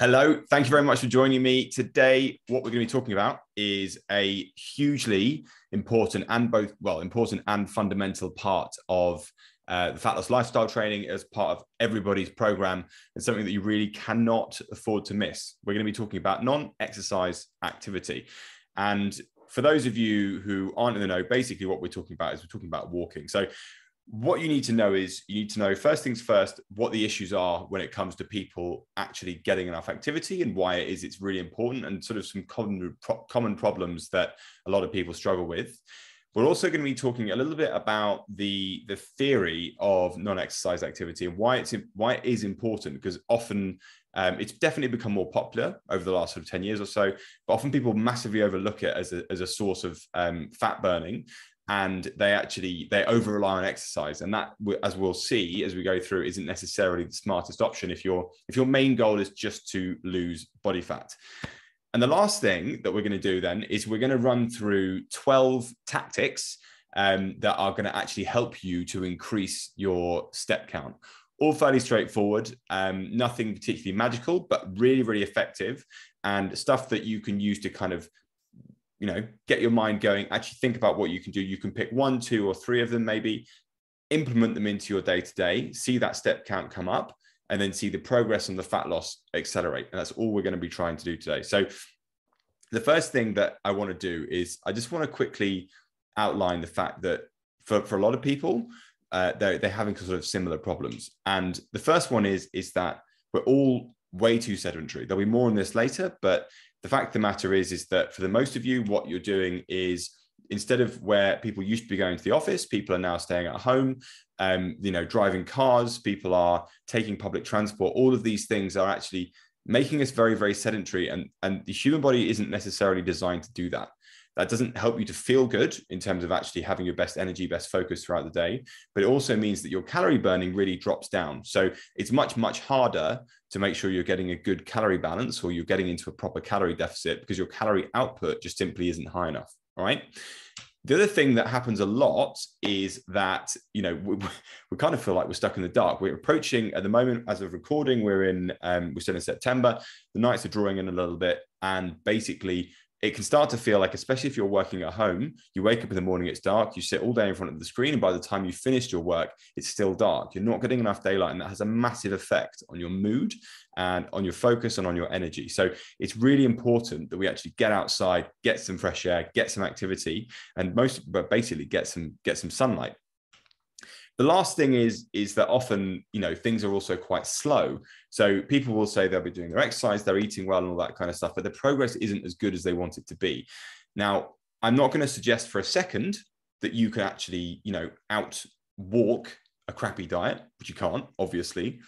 Hello, thank you very much for joining me. Today, what we're going to be talking about is a hugely important and both, well, important and fundamental part of uh, the fat loss lifestyle training as part of everybody's program and something that you really cannot afford to miss. We're going to be talking about non exercise activity. And for those of you who aren't in the know, basically what we're talking about is we're talking about walking. So what you need to know is you need to know first things first what the issues are when it comes to people actually getting enough activity and why it is it's really important and sort of some common common problems that a lot of people struggle with. We're also going to be talking a little bit about the the theory of non-exercise activity and why it's why it is important because often um, it's definitely become more popular over the last sort of 10 years or so but often people massively overlook it as a, as a source of um, fat burning and they actually they over rely on exercise. And that as we'll see as we go through isn't necessarily the smartest option if your if your main goal is just to lose body fat. And the last thing that we're going to do then is we're going to run through 12 tactics um, that are going to actually help you to increase your step count. All fairly straightforward um, nothing particularly magical but really really effective and stuff that you can use to kind of you know get your mind going actually think about what you can do. You can pick one two or three of them maybe implement them into your day to day see that step count come up and then see the progress and the fat loss accelerate. And that's all we're going to be trying to do today. So the first thing that i want to do is i just want to quickly outline the fact that for, for a lot of people uh, they're, they're having sort of similar problems. And the first one is is that we're all way too sedentary. There'll be more on this later but the fact of the matter is is that for the most of you what you're doing is instead of where people used to be going to the office people are now staying at home um, you know driving cars people are taking public transport. All of these things are actually making us very very sedentary and and the human body isn't necessarily designed to do that that doesn't help you to feel good in terms of actually having your best energy, best focus throughout the day. But it also means that your calorie burning really drops down. So it's much, much harder to make sure you're getting a good calorie balance or you're getting into a proper calorie deficit because your calorie output just simply isn't high enough. All right. The other thing that happens a lot is that, you know, we, we, kind of feel like we're stuck in the dark. We're approaching at the moment, as of recording, we're in, um, we're still in September. The nights are drawing in a little bit. And basically, it can start to feel like, especially if you're working at home, you wake up in the morning, it's dark, you sit all day in front of the screen, and by the time you've finished your work, it's still dark. You're not getting enough daylight, and that has a massive effect on your mood and on your focus and on your energy. So it's really important that we actually get outside, get some fresh air, get some activity, and most, but basically get some get some sunlight the last thing is is that often you know things are also quite slow. So people will say they'll be doing their exercise they're eating well and all that kind of stuff but the progress isn't as good as they want it to be. Now i'm not going to suggest for a second that you can actually you know out walk a crappy diet which you can't obviously.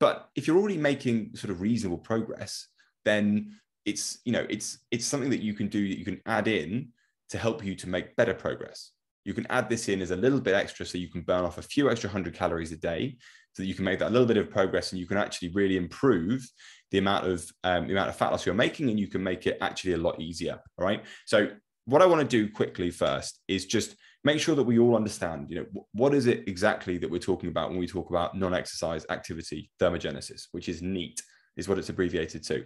But if you're already making sort of reasonable progress then it's you know it's it's something that you can do that you can add in to help you to make better progress you can add this in as a little bit extra so you can burn off a few extra hundred calories a day so that you can make that little bit of progress and you can actually really improve the amount of um, the amount of fat loss you're making and you can make it actually a lot easier all right? So what i want to do quickly first is just make sure that we all understand you know what is it exactly that we're talking about when we talk about non-exercise activity thermogenesis which is neat is what it's abbreviated to.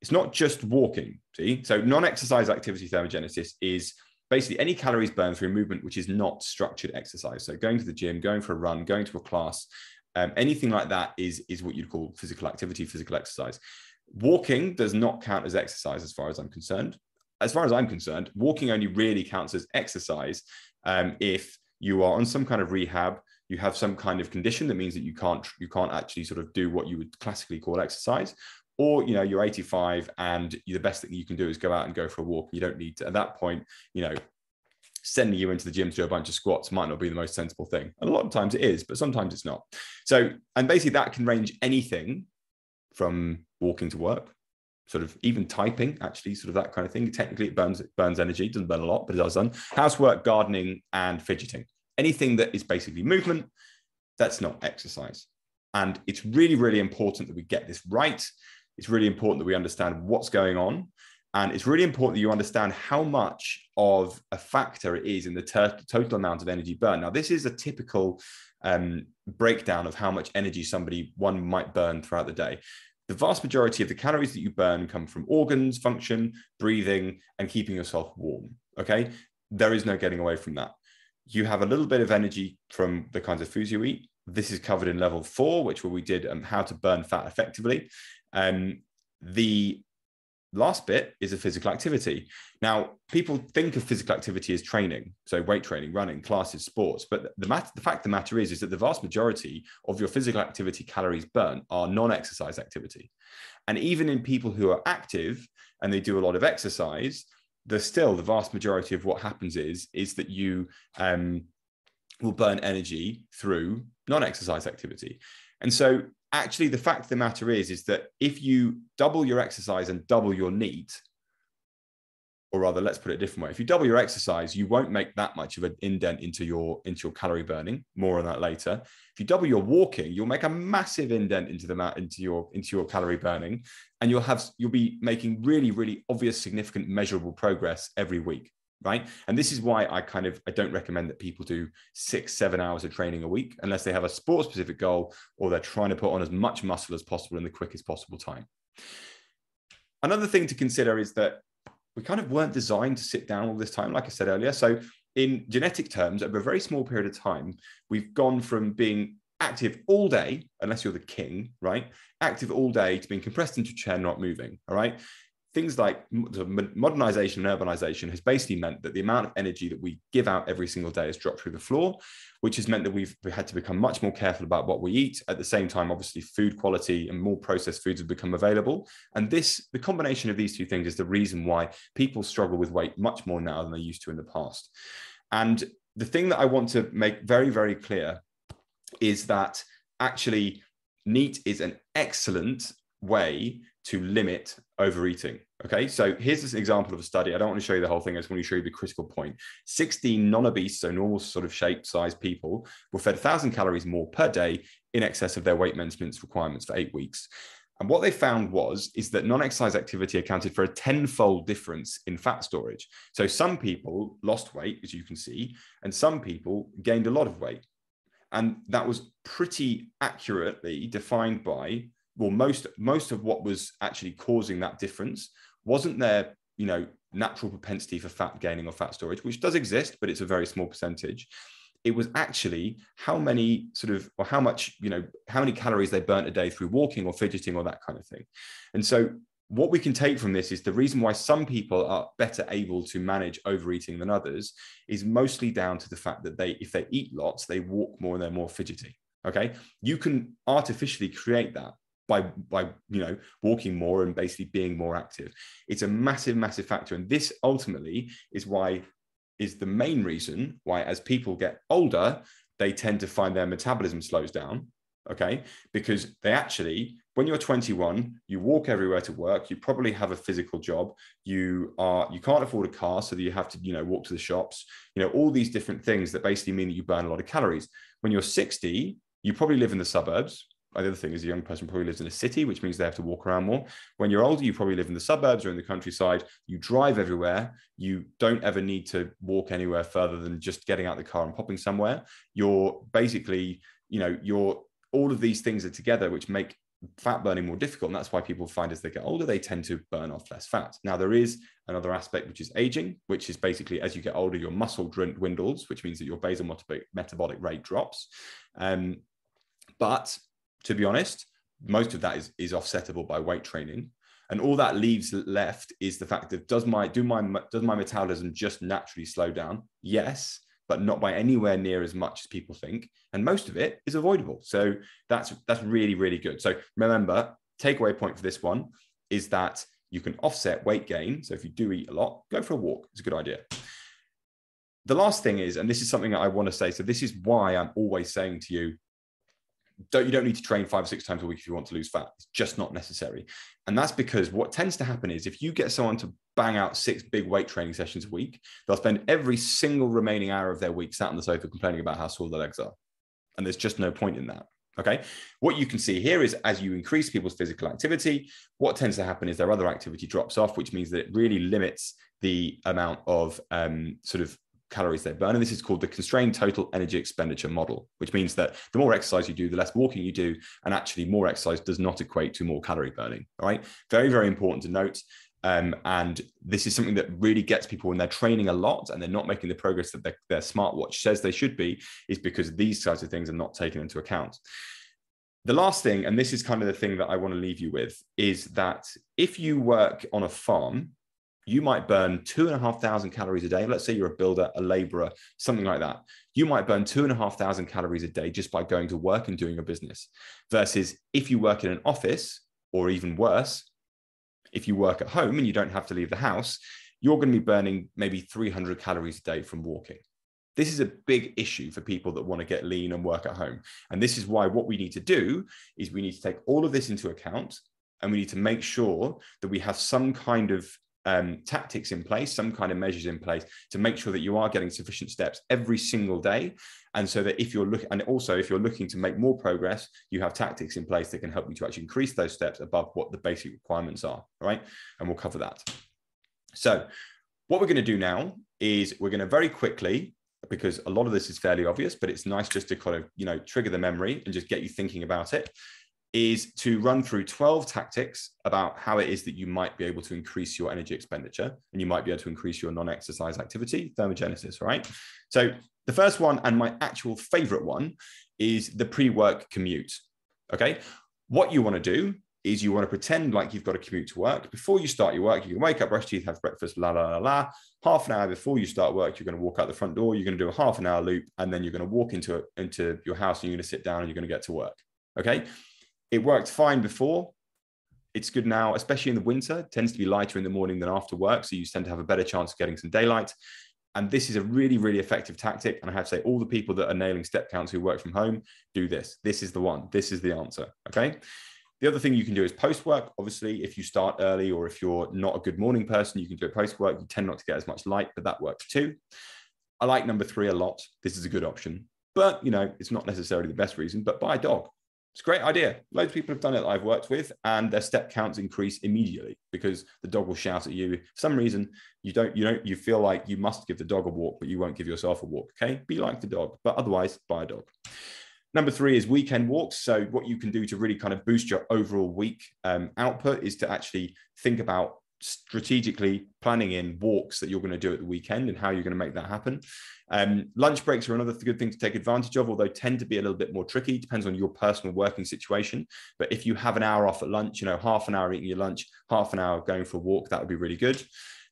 It's not just walking see? So non-exercise activity thermogenesis is basically any calories burned through movement which is not structured exercise. So going to the gym, going for a run, going to a class, um, anything like that is is what you'd call physical activity, physical exercise. Walking does not count as exercise as far as I'm concerned. As far as I'm concerned, walking only really counts as exercise um, if you are on some kind of rehab, you have some kind of condition that means that you can't you can't actually sort of do what you would classically call exercise, or you know you're 85 and the best thing you can do is go out and go for a walk you don't need to at that point you know sending you into the gym to do a bunch of squats might not be the most sensible thing. And a lot of times it is but sometimes it's not. So and basically that can range anything from walking to work sort of even typing actually sort of that kind of thing. Technically it burns it burns energy doesn't burn a lot but it does done. Housework gardening and fidgeting. Anything that is basically movement that's not exercise. And it's really really important that we get this right it's really important that we understand what's going on. And it's really important that you understand how much of a factor it is in the ter- total amount of energy burn. Now, this is a typical um, breakdown of how much energy somebody one might burn throughout the day. the vast majority of the calories that you burn come from organs, function, breathing, and keeping yourself warm. Okay. There is no getting away from that. You have a little bit of energy from the kinds of foods you eat. This is covered in level four, which where we did um, how to burn fat effectively. Um, the last bit is a physical activity. Now, people think of physical activity as training, so weight training, running, classes, sports. But the, mat- the fact of the matter is, is that the vast majority of your physical activity calories burnt are non-exercise activity. And even in people who are active and they do a lot of exercise, there's still the vast majority of what happens is is that you um, will burn energy through non-exercise activity. And so actually the fact of the matter is is that if you double your exercise and double your NEAT or rather let's put it a different way if you double your exercise you won't make that much of an indent into your into your calorie burning. More on that later. If you double your walking you'll make a massive indent into the into your into your calorie burning and you'll have you'll be making really really obvious significant measurable progress every week right? And this is why i kind of i don't recommend that people do six seven hours of training a week unless they have a sport specific goal or they're trying to put on as much muscle as possible in the quickest possible time. Another thing to consider is that we kind of weren't designed to sit down all this time like i said earlier. So in genetic terms over a very small period of time we've gone from being active all day unless you're the king right? Active all day to being compressed into a chair not moving all right things like modernization and urbanization has basically meant that the amount of energy that we give out every single day has dropped through the floor, which has meant that we've had to become much more careful about what we eat. At the same time, obviously, food quality and more processed foods have become available. And this, the combination of these two things, is the reason why people struggle with weight much more now than they used to in the past. And the thing that I want to make very, very clear is that actually, NEAT is an excellent way to limit overeating. Okay, so here's this example of a study. I don't want to show you the whole thing. I just want to show you the critical point. 16 non-obese, so normal sort of shape size people were fed 1,000 calories more per day in excess of their weight maintenance requirements for eight weeks. And what they found was is that non-exercise activity accounted for a tenfold difference in fat storage. So some people lost weight, as you can see, and some people gained a lot of weight. And that was pretty accurately defined by well, most most of what was actually causing that difference wasn't their, you know, natural propensity for fat gaining or fat storage, which does exist, but it's a very small percentage. It was actually how many sort of, or how much, you know, how many calories they burnt a day through walking or fidgeting or that kind of thing. And so what we can take from this is the reason why some people are better able to manage overeating than others is mostly down to the fact that they, if they eat lots, they walk more and they're more fidgety. Okay. You can artificially create that by by you know walking more and basically being more active. It's a massive massive factor. And this ultimately is why is the main reason why as people get older they tend to find their metabolism slows down okay? Because they actually when you're 21 you walk everywhere to work you probably have a physical job you are you can't afford a car so that you have to you know walk to the shops you know all these different things that basically mean that you burn a lot of calories. When you're 60 you probably live in the suburbs the other thing is a young person probably lives in a city, which means they have to walk around more. When you're older, you probably live in the suburbs or in the countryside. You drive everywhere. You don't ever need to walk anywhere further than just getting out the car and popping somewhere. You're basically, you know, you're all of these things are together, which make fat burning more difficult. And that's why people find as they get older, they tend to burn off less fat. Now, there is another aspect, which is aging, which is basically as you get older, your muscle dwindles, which means that your basal metabolic rate drops. Um, but to be honest, most of that is, is offsettable by weight training. And all that leaves left is the fact that does my do my does my metabolism just naturally slow down? Yes, but not by anywhere near as much as people think. And most of it is avoidable. So that's that's really, really good. So remember, takeaway point for this one is that you can offset weight gain. So if you do eat a lot, go for a walk. It's a good idea. The last thing is, and this is something that I want to say. So this is why I'm always saying to you, don't you don't need to train five or six times a week if you want to lose fat. It's just not necessary. And that's because what tends to happen is if you get someone to bang out six big weight training sessions a week, they'll spend every single remaining hour of their week sat on the sofa complaining about how sore their legs are. And there's just no point in that. Okay. What you can see here is as you increase people's physical activity, what tends to happen is their other activity drops off, which means that it really limits the amount of um, sort of calories they burn. And this is called the constrained total energy expenditure model, which means that the more exercise you do, the less walking you do. And actually, more exercise does not equate to more calorie burning. All right. Very, very important to note. Um, and this is something that really gets people when they're training a lot and they're not making the progress that their, their smartwatch says they should be, is because these types of things are not taken into account. The last thing, and this is kind of the thing that I want to leave you with, is that if you work on a farm, you might burn two and a half thousand calories a day. Let's say you're a builder, a laborer, something like that. You might burn two and a half thousand calories a day just by going to work and doing your business. Versus if you work in an office, or even worse, if you work at home and you don't have to leave the house, you're going to be burning maybe 300 calories a day from walking. This is a big issue for people that want to get lean and work at home. And this is why what we need to do is we need to take all of this into account and we need to make sure that we have some kind of um, tactics in place, some kind of measures in place to make sure that you are getting sufficient steps every single day. And so that if you're looking, and also if you're looking to make more progress, you have tactics in place that can help you to actually increase those steps above what the basic requirements are. Right. And we'll cover that. So, what we're going to do now is we're going to very quickly because a lot of this is fairly obvious, but it's nice just to kind of, you know, trigger the memory and just get you thinking about it is to run through 12 tactics about how it is that you might be able to increase your energy expenditure and you might be able to increase your non-exercise activity, thermogenesis, right? So the first one and my actual favorite one is the pre-work commute. Okay. What you want to do is you want to pretend like you've got a commute to work. Before you start your work, you can wake up, brush teeth, have breakfast, la, la, la, la. Half an hour before you start work, you're going to walk out the front door, you're going to do a half an hour loop, and then you're going to walk into, into your house and you're going to sit down and you're going to get to work. Okay. It worked fine before. It's good now, especially in the winter. It tends to be lighter in the morning than after work. So you tend to have a better chance of getting some daylight. And this is a really, really effective tactic. And I have to say, all the people that are nailing step counts who work from home do this. This is the one. This is the answer. Okay. The other thing you can do is post work. Obviously, if you start early or if you're not a good morning person, you can do it post work. You tend not to get as much light, but that works too. I like number three a lot. This is a good option, but you know, it's not necessarily the best reason. But buy a dog. It's a great idea. Loads of people have done it that I've worked with, and their step counts increase immediately because the dog will shout at you. For some reason, you don't, you don't, you feel like you must give the dog a walk, but you won't give yourself a walk. Okay, be like the dog, but otherwise, buy a dog. Number three is weekend walks. So, what you can do to really kind of boost your overall week um, output is to actually think about strategically planning in walks that you're going to do at the weekend and how you're going to make that happen. Um, lunch breaks are another good thing to take advantage of, although tend to be a little bit more tricky. Depends on your personal working situation. But if you have an hour off at lunch, you know, half an hour eating your lunch, half an hour going for a walk, that would be really good.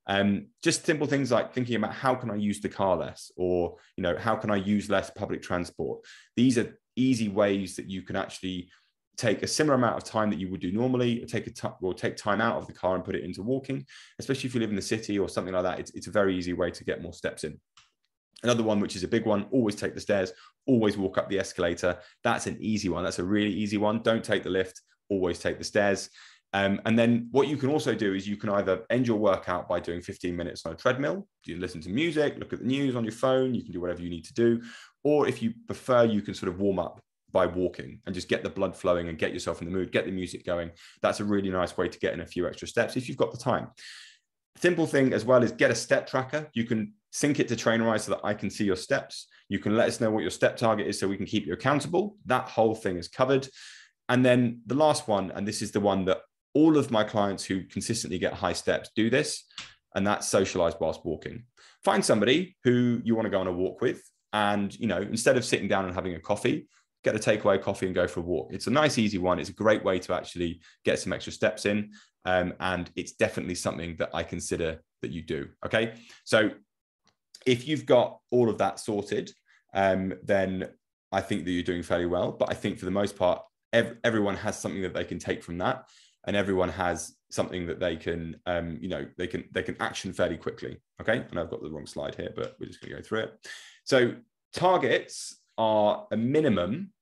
Um, just simple things like thinking about how can I use the car less, or you know, how can I use less public transport. These are easy ways that you can actually take a similar amount of time that you would do normally, or take a t- or take time out of the car and put it into walking. Especially if you live in the city or something like that, it's, it's a very easy way to get more steps in. Another one, which is a big one, always take the stairs, always walk up the escalator. That's an easy one. That's a really easy one. Don't take the lift, always take the stairs. Um, and then what you can also do is you can either end your workout by doing 15 minutes on a treadmill. You listen to music, look at the news on your phone, you can do whatever you need to do. Or if you prefer, you can sort of warm up by walking and just get the blood flowing and get yourself in the mood, get the music going. That's a really nice way to get in a few extra steps if you've got the time. Simple thing as well is get a step tracker. You can sync it to Trainerize so that I can see your steps. You can let us know what your step target is so we can keep you accountable. That whole thing is covered. And then the last one, and this is the one that all of my clients who consistently get high steps do this, and that's socialize whilst walking. Find somebody who you want to go on a walk with. And, you know, instead of sitting down and having a coffee, get a takeaway coffee and go for a walk. It's a nice, easy one. It's a great way to actually get some extra steps in. Um, and it's definitely something that I consider that you do. Okay. So if you've got all of that sorted, um, then I think that you're doing fairly well. But I think for the most part, ev- everyone has something that they can take from that, and everyone has something that they can, um, you know, they can they can action fairly quickly. Okay, and I've got the wrong slide here, but we're just going to go through it. So targets are a minimum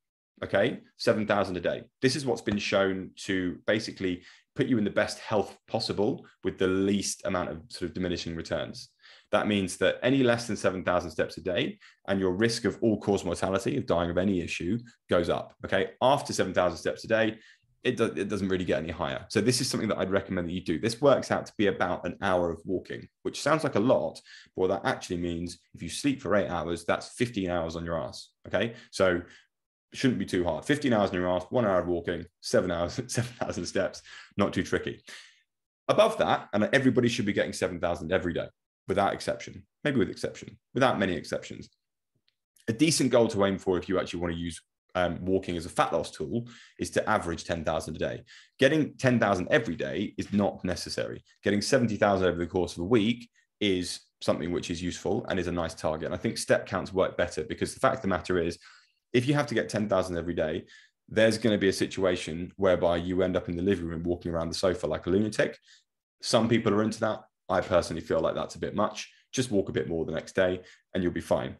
okay 7000 a day this is what's been shown to basically put you in the best health possible with the least amount of sort of diminishing returns that means that any less than 7000 steps a day and your risk of all cause mortality of dying of any issue goes up okay after 7000 steps a day it, do, it doesn't really get any higher. So this is something that I'd recommend that you do. This works out to be about an hour of walking, which sounds like a lot, but what that actually means, if you sleep for eight hours, that's 15 hours on your ass. Okay. So shouldn't be too hard. 15 hours in your ass, one hour of walking, seven hours, 7,000 steps, not too tricky. Above that, and everybody should be getting 7,000 every day without exception, maybe with exception, without many exceptions. A decent goal to aim for if you actually want to use um, walking as a fat loss tool is to average 10,000 a day. Getting 10,000 every day is not necessary. Getting 70,000 over the course of a week is something which is useful and is a nice target. And I think step counts work better because the fact of the matter is, if you have to get 10,000 every day, there's going to be a situation whereby you end up in the living room walking around the sofa like a lunatic. Some people are into that. I personally feel like that's a bit much. Just walk a bit more the next day and you'll be fine.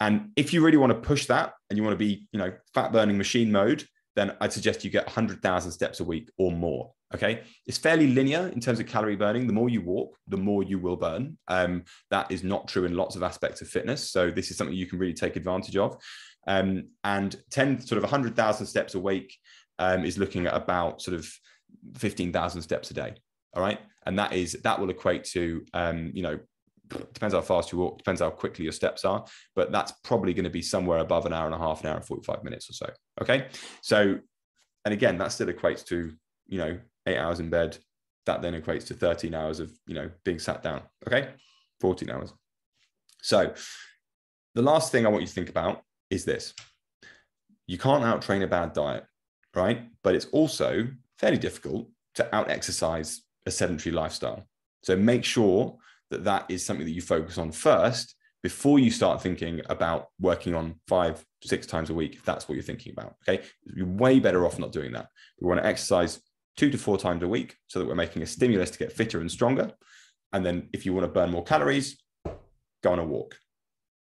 And if you really want to push that and you want to be, you know, fat burning machine mode, then I'd suggest you get 100,000 steps a week or more. Okay. It's fairly linear in terms of calorie burning. The more you walk, the more you will burn. Um, that is not true in lots of aspects of fitness. So this is something you can really take advantage of. Um, and 10, sort of 100,000 steps a week um, is looking at about sort of 15,000 steps a day. All right. And that is, that will equate to, um, you know, depends how fast you walk, depends how quickly your steps are, but that's probably going to be somewhere above an hour and a half, an hour and 45 minutes or so. Okay. So, and again, that still equates to, you know, eight hours in bed. That then equates to 13 hours of, you know, being sat down. Okay. 14 hours. So, the last thing I want you to think about is this you can't out train a bad diet, right? But it's also fairly difficult to out exercise a sedentary lifestyle. So make sure that that is something that you focus on first before you start thinking about working on five, six times a week, if that's what you're thinking about. Okay. You're way better off not doing that. We want to exercise two to four times a week so that we're making a stimulus to get fitter and stronger. And then if you want to burn more calories, go on a walk.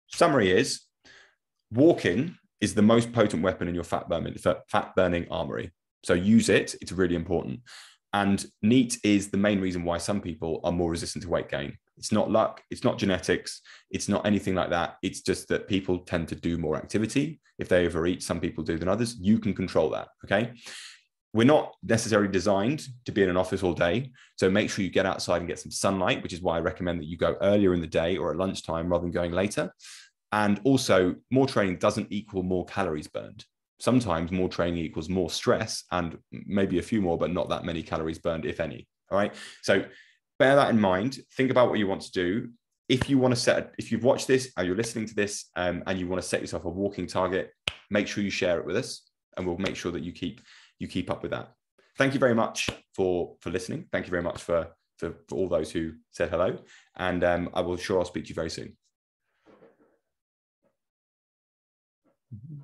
Summary is walking is the most potent weapon in your fat burning, fat burning armory. So use it. It's really important. And NEAT is the main reason why some people are more resistant to weight gain. It's not luck, it's not genetics, it's not anything like that. It's just that people tend to do more activity. If they overeat, some people do than others. You can control that. Okay. We're not necessarily designed to be in an office all day. So make sure you get outside and get some sunlight, which is why I recommend that you go earlier in the day or at lunchtime rather than going later. And also, more training doesn't equal more calories burned sometimes more training equals more stress and maybe a few more, but not that many calories burned, if any. All right. So bear that in mind. Think about what you want to do. If you want to set, if you've watched this and you're listening to this um, and you want to set yourself a walking target, make sure you share it with us and we'll make sure that you keep you keep up with that. Thank you very much for for listening. Thank you very much for for, for all those who said hello. And um, I will sure I'll speak to you very soon. Mm-hmm.